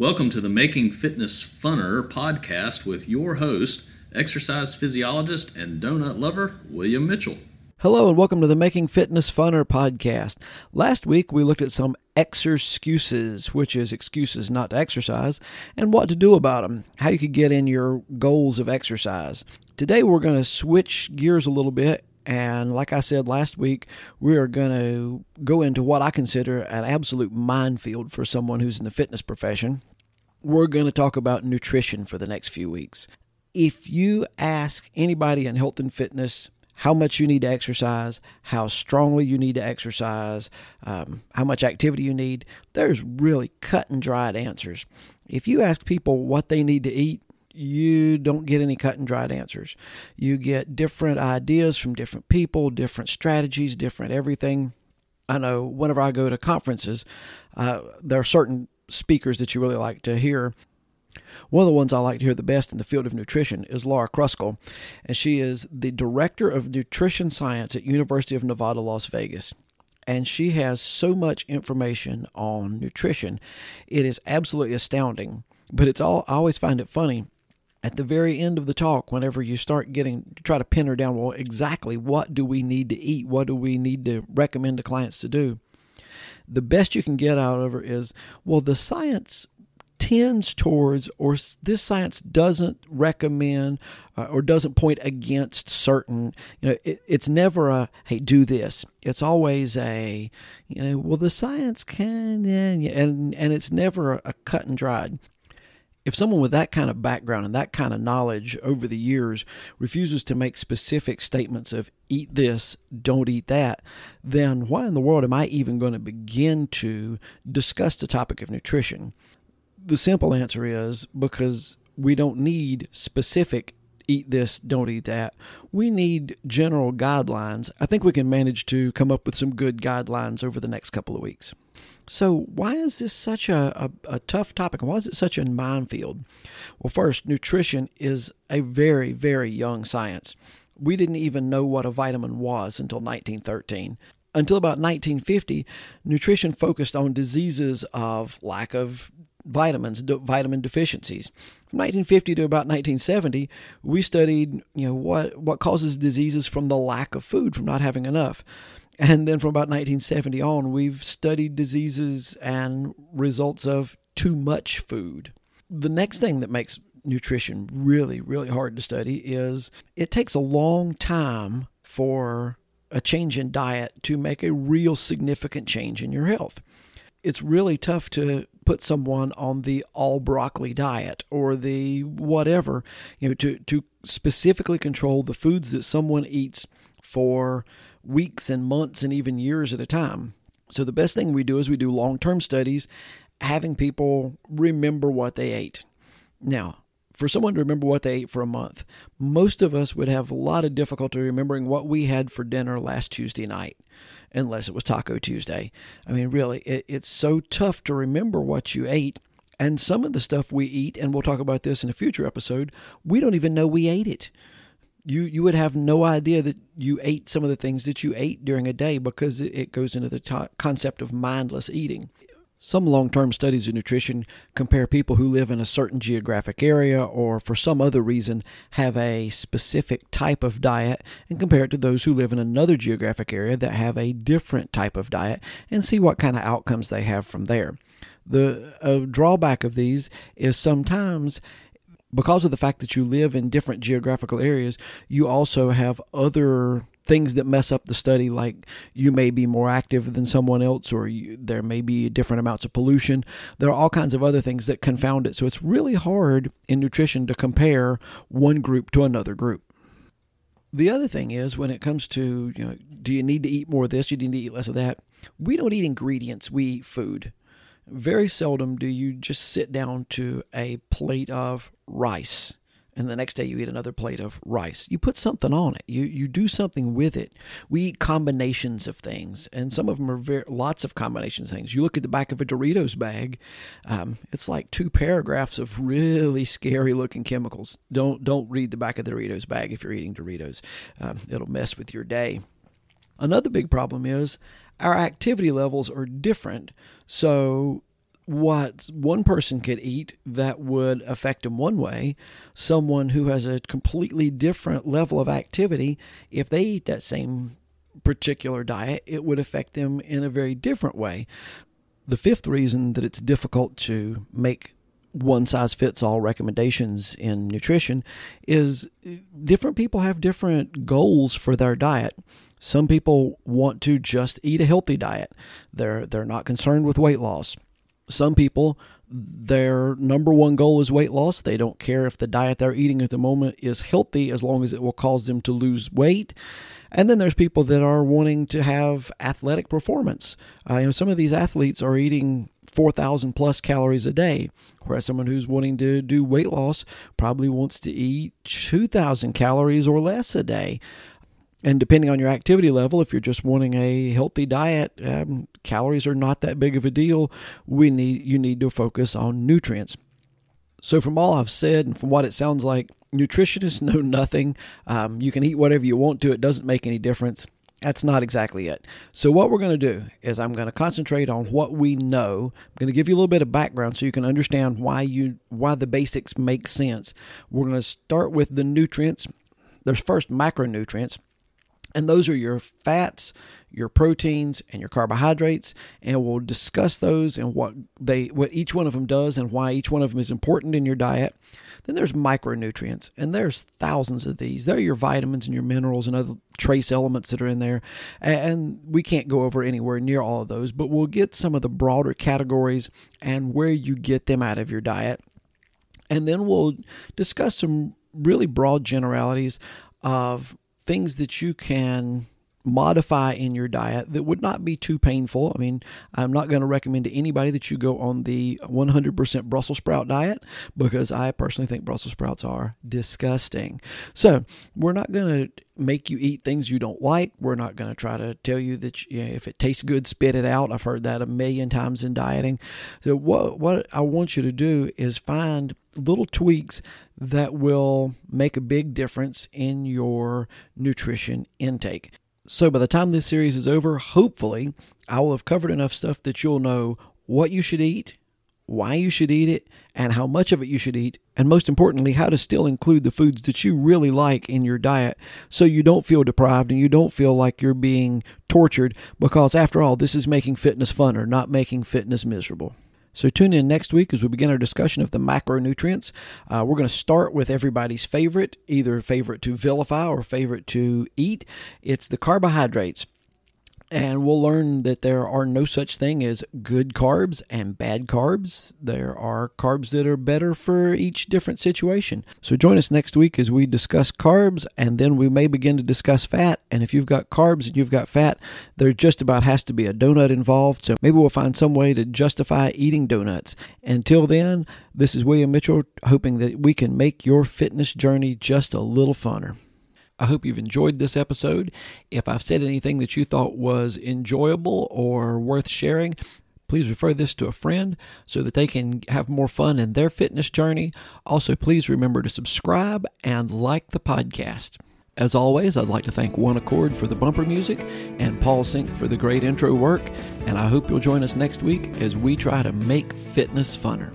Welcome to the Making Fitness Funner podcast with your host, exercise physiologist and donut lover, William Mitchell. Hello, and welcome to the Making Fitness Funner podcast. Last week, we looked at some excuses, which is excuses not to exercise, and what to do about them, how you could get in your goals of exercise. Today, we're going to switch gears a little bit and like I said last week, we are going to go into what I consider an absolute minefield for someone who's in the fitness profession we're going to talk about nutrition for the next few weeks. If you ask anybody in health and fitness how much you need to exercise, how strongly you need to exercise, um, how much activity you need, there's really cut and dried answers. If you ask people what they need to eat, you don't get any cut and dried answers. You get different ideas from different people, different strategies, different everything. I know whenever I go to conferences, uh, there are certain speakers that you really like to hear. One of the ones I like to hear the best in the field of nutrition is Laura Kruskall, and she is the director of nutrition science at University of Nevada, Las Vegas. And she has so much information on nutrition. It is absolutely astounding. But it's all I always find it funny at the very end of the talk, whenever you start getting try to pin her down, well, exactly what do we need to eat? What do we need to recommend to clients to do? The best you can get out of her is well, the science tends towards, or this science doesn't recommend uh, or doesn't point against certain, you know, it, it's never a, hey, do this. It's always a, you know, well, the science can, yeah, and, and it's never a, a cut and dried. If someone with that kind of background and that kind of knowledge over the years refuses to make specific statements of eat this, don't eat that, then why in the world am I even going to begin to discuss the topic of nutrition? The simple answer is because we don't need specific eat this, don't eat that. We need general guidelines. I think we can manage to come up with some good guidelines over the next couple of weeks. So, why is this such a, a, a, tough topic? Why is it such a minefield? Well, first, nutrition is a very, very young science. We didn't even know what a vitamin was until 1913. Until about 1950, nutrition focused on diseases of lack of vitamins, vitamin deficiencies. From 1950 to about 1970, we studied, you know, what what causes diseases from the lack of food, from not having enough. And then from about 1970 on, we've studied diseases and results of too much food. The next thing that makes nutrition really, really hard to study is it takes a long time for a change in diet to make a real significant change in your health. It's really tough to put someone on the all broccoli diet or the whatever, you know, to, to specifically control the foods that someone eats for weeks and months and even years at a time. So the best thing we do is we do long term studies, having people remember what they ate. Now, for someone to remember what they ate for a month, most of us would have a lot of difficulty remembering what we had for dinner last Tuesday night, unless it was Taco Tuesday. I mean, really, it, it's so tough to remember what you ate. And some of the stuff we eat, and we'll talk about this in a future episode, we don't even know we ate it you you would have no idea that you ate some of the things that you ate during a day because it goes into the concept of mindless eating. Some long term studies of nutrition compare people who live in a certain geographic area or for some other reason have a specific type of diet and compare it to those who live in another geographic area that have a different type of diet and see what kind of outcomes they have from there. The drawback of these is sometimes because of the fact that you live in different geographical areas, you also have other things that mess up the study, like you may be more active than someone else, or you, there may be different amounts of pollution. There are all kinds of other things that confound it. So it's really hard in nutrition to compare one group to another group. The other thing is when it comes to, you know, do you need to eat more of this? Do you need to eat less of that? We don't eat ingredients, we eat food. Very seldom do you just sit down to a plate of rice and the next day you eat another plate of rice. You put something on it. You you do something with it. We eat combinations of things, and some of them are very lots of combinations of things. You look at the back of a Doritos bag, um, it's like two paragraphs of really scary looking chemicals. Don't don't read the back of the Doritos bag if you're eating Doritos. Um, it'll mess with your day. Another big problem is our activity levels are different. So what one person could eat that would affect them one way, someone who has a completely different level of activity, if they eat that same particular diet, it would affect them in a very different way. The fifth reason that it's difficult to make one size fits all recommendations in nutrition is uh, different people have different goals for their diet. Some people want to just eat a healthy diet. They're they're not concerned with weight loss. Some people their number one goal is weight loss. They don't care if the diet they're eating at the moment is healthy as long as it will cause them to lose weight. And then there's people that are wanting to have athletic performance. Uh, you know, some of these athletes are eating 4,000 plus calories a day, whereas someone who's wanting to do weight loss probably wants to eat 2,000 calories or less a day. And depending on your activity level, if you're just wanting a healthy diet, um, calories are not that big of a deal. We need you need to focus on nutrients. So, from all I've said and from what it sounds like, nutritionists know nothing. Um, you can eat whatever you want to; it doesn't make any difference. That's not exactly it. So, what we're going to do is I'm going to concentrate on what we know. I'm going to give you a little bit of background so you can understand why you why the basics make sense. We're going to start with the nutrients. There's first macronutrients. And those are your fats, your proteins, and your carbohydrates. And we'll discuss those and what they what each one of them does and why each one of them is important in your diet. Then there's micronutrients, and there's thousands of these. They're your vitamins and your minerals and other trace elements that are in there. And we can't go over anywhere near all of those, but we'll get some of the broader categories and where you get them out of your diet. And then we'll discuss some really broad generalities of things that you can modify in your diet that would not be too painful. I mean, I'm not going to recommend to anybody that you go on the 100% Brussels sprout diet because I personally think Brussels sprouts are disgusting. So, we're not going to make you eat things you don't like. We're not going to try to tell you that you know, if it tastes good, spit it out. I've heard that a million times in dieting. So, what, what I want you to do is find little tweaks that will make a big difference in your nutrition intake. So by the time this series is over, hopefully I will have covered enough stuff that you'll know what you should eat, why you should eat it, and how much of it you should eat, and most importantly, how to still include the foods that you really like in your diet so you don't feel deprived and you don't feel like you're being tortured because, after all, this is making fitness funner, not making fitness miserable. So tune in next week as we begin our discussion of the macronutrients. Uh, we're going to start with everybody's favorite, either favorite to vilify or favorite to eat. It's the carbohydrates and we'll learn that there are no such thing as good carbs and bad carbs. There are carbs that are better for each different situation. So join us next week as we discuss carbs and then we may begin to discuss fat. And if you've got carbs and you've got fat, there just about has to be a donut involved. So maybe we'll find some way to justify eating donuts. Until then, this is William Mitchell hoping that we can make your fitness journey just a little funner. I hope you've enjoyed this episode. If I've said anything that you thought was enjoyable or worth sharing, please refer this to a friend so that they can have more fun in their fitness journey. Also, please remember to subscribe and like the podcast. As always, I'd like to thank One Accord for the bumper music and Paul Sink for the great intro work, and I hope you'll join us next week as we try to make fitness funner.